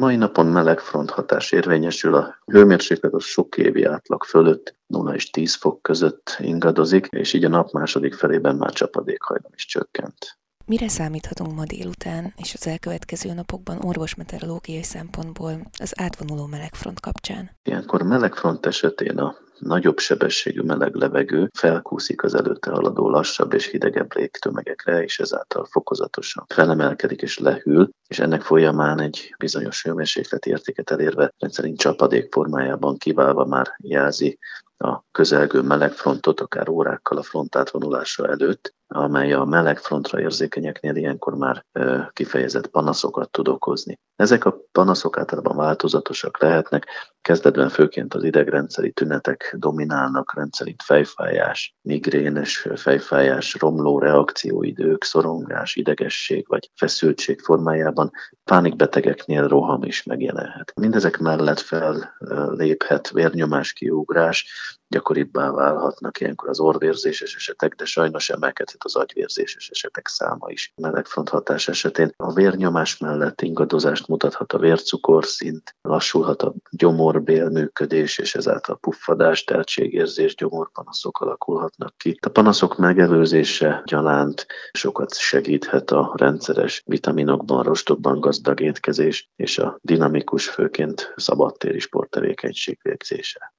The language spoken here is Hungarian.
Mai napon meleg front hatás érvényesül, a hőmérséklet az sok évi átlag fölött 0 és 10 fok között ingadozik, és így a nap második felében már csapadékhajlam is csökkent. Mire számíthatunk ma délután és az elkövetkező napokban orvosmeteorológiai szempontból az átvonuló melegfront kapcsán? Ilyenkor melegfront esetén a nagyobb sebességű meleg levegő felkúszik az előtte haladó lassabb és hidegebb légtömegekre, és ezáltal fokozatosan felemelkedik és lehűl, és ennek folyamán egy bizonyos hőmérsékleti értéket elérve rendszerint csapadék formájában kiválva már jelzi a közelgő melegfrontot, akár órákkal a front átvonulása előtt, amely a meleg frontra érzékenyeknél ilyenkor már kifejezett panaszokat tud okozni. Ezek a panaszok általában változatosak lehetnek, kezdetben főként az idegrendszeri tünetek dominálnak, rendszerint fejfájás, migrénes fejfájás, romló reakcióidők, szorongás, idegesség vagy feszültség formájában, pánikbetegeknél roham is megjelenhet. Mindezek mellett felléphet vérnyomás kiugrás, gyakoribbá válhatnak ilyenkor az orvérzéses esetek, de sajnos emelkedhet az agyvérzéses esetek száma is. Melegfront hatás esetén a vérnyomás mellett ingadozást mutathat a vércukorszint, lassulhat a gyomorbél működés, és ezáltal puffadás, teltségérzés, gyomorpanaszok alakulhatnak ki. A panaszok megelőzése gyalánt sokat segíthet a rendszeres vitaminokban, rostokban gazdag étkezés és a dinamikus, főként szabadtéri sporttevékenység végzése.